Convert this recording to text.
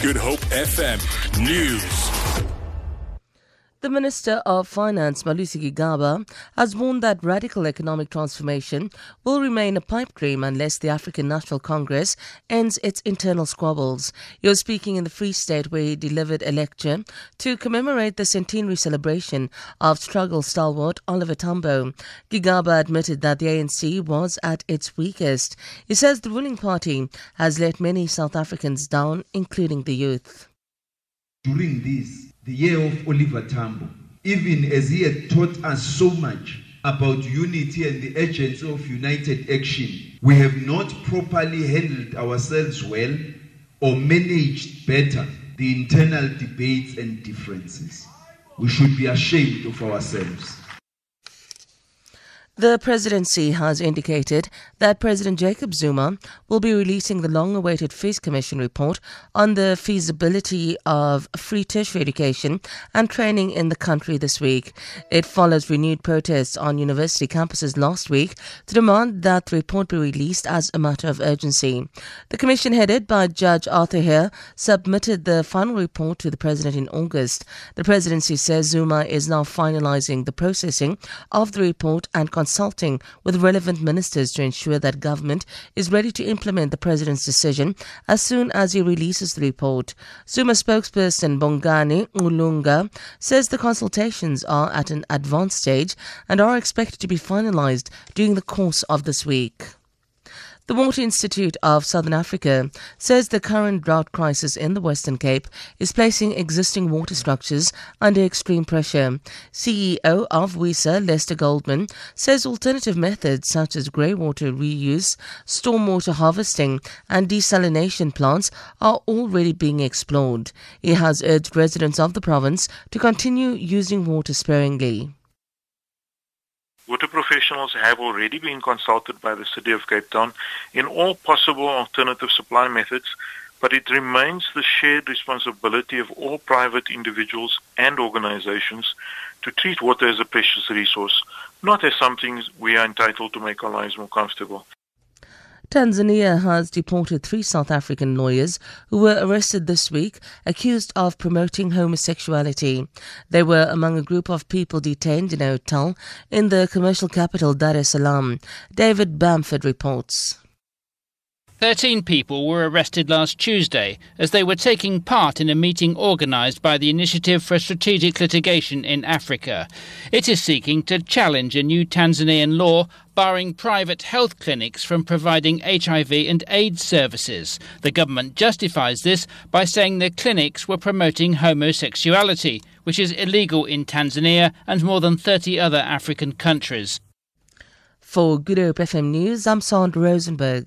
Good Hope FM News. The Minister of Finance, Malusi Gigaba, has warned that radical economic transformation will remain a pipe dream unless the African National Congress ends its internal squabbles. He was speaking in the Free State where he delivered a lecture to commemorate the centenary celebration of struggle stalwart Oliver Tambo. Gigaba admitted that the ANC was at its weakest. He says the ruling party has let many South Africans down, including the youth. During this the year of Oliver Tambo, even as he had taught us so much about unity and the urgency of united action, we have not properly handled ourselves well or managed better the internal debates and differences. We should be ashamed of ourselves. The presidency has indicated that President Jacob Zuma will be releasing the long awaited Fees Commission report on the feasibility of free tertiary education and training in the country this week. It follows renewed protests on university campuses last week to demand that the report be released as a matter of urgency. The commission, headed by Judge Arthur Heher, submitted the final report to the president in August. The presidency says Zuma is now finalizing the processing of the report and consulting with relevant ministers to ensure that government is ready to implement the president's decision as soon as he releases the report. Zuma spokesperson Bongani Ngqulunga says the consultations are at an advanced stage and are expected to be finalized during the course of this week. The Water Institute of Southern Africa says the current drought crisis in the Western Cape is placing existing water structures under extreme pressure. CEO of WISA, Lester Goldman, says alternative methods such as greywater reuse, stormwater harvesting, and desalination plants are already being explored. He has urged residents of the province to continue using water sparingly. Professionals have already been consulted by the City of Cape Town in all possible alternative supply methods, but it remains the shared responsibility of all private individuals and organizations to treat water as a precious resource, not as something we are entitled to make our lives more comfortable. Tanzania has deported three South African lawyers who were arrested this week accused of promoting homosexuality. They were among a group of people detained in a hotel in the commercial capital Dar es Salaam. David Bamford reports. Thirteen people were arrested last Tuesday as they were taking part in a meeting organised by the Initiative for Strategic Litigation in Africa. It is seeking to challenge a new Tanzanian law barring private health clinics from providing HIV and AIDS services. The government justifies this by saying the clinics were promoting homosexuality, which is illegal in Tanzania and more than 30 other African countries. For Good Hope FM News, I'm Sandra Rosenberg.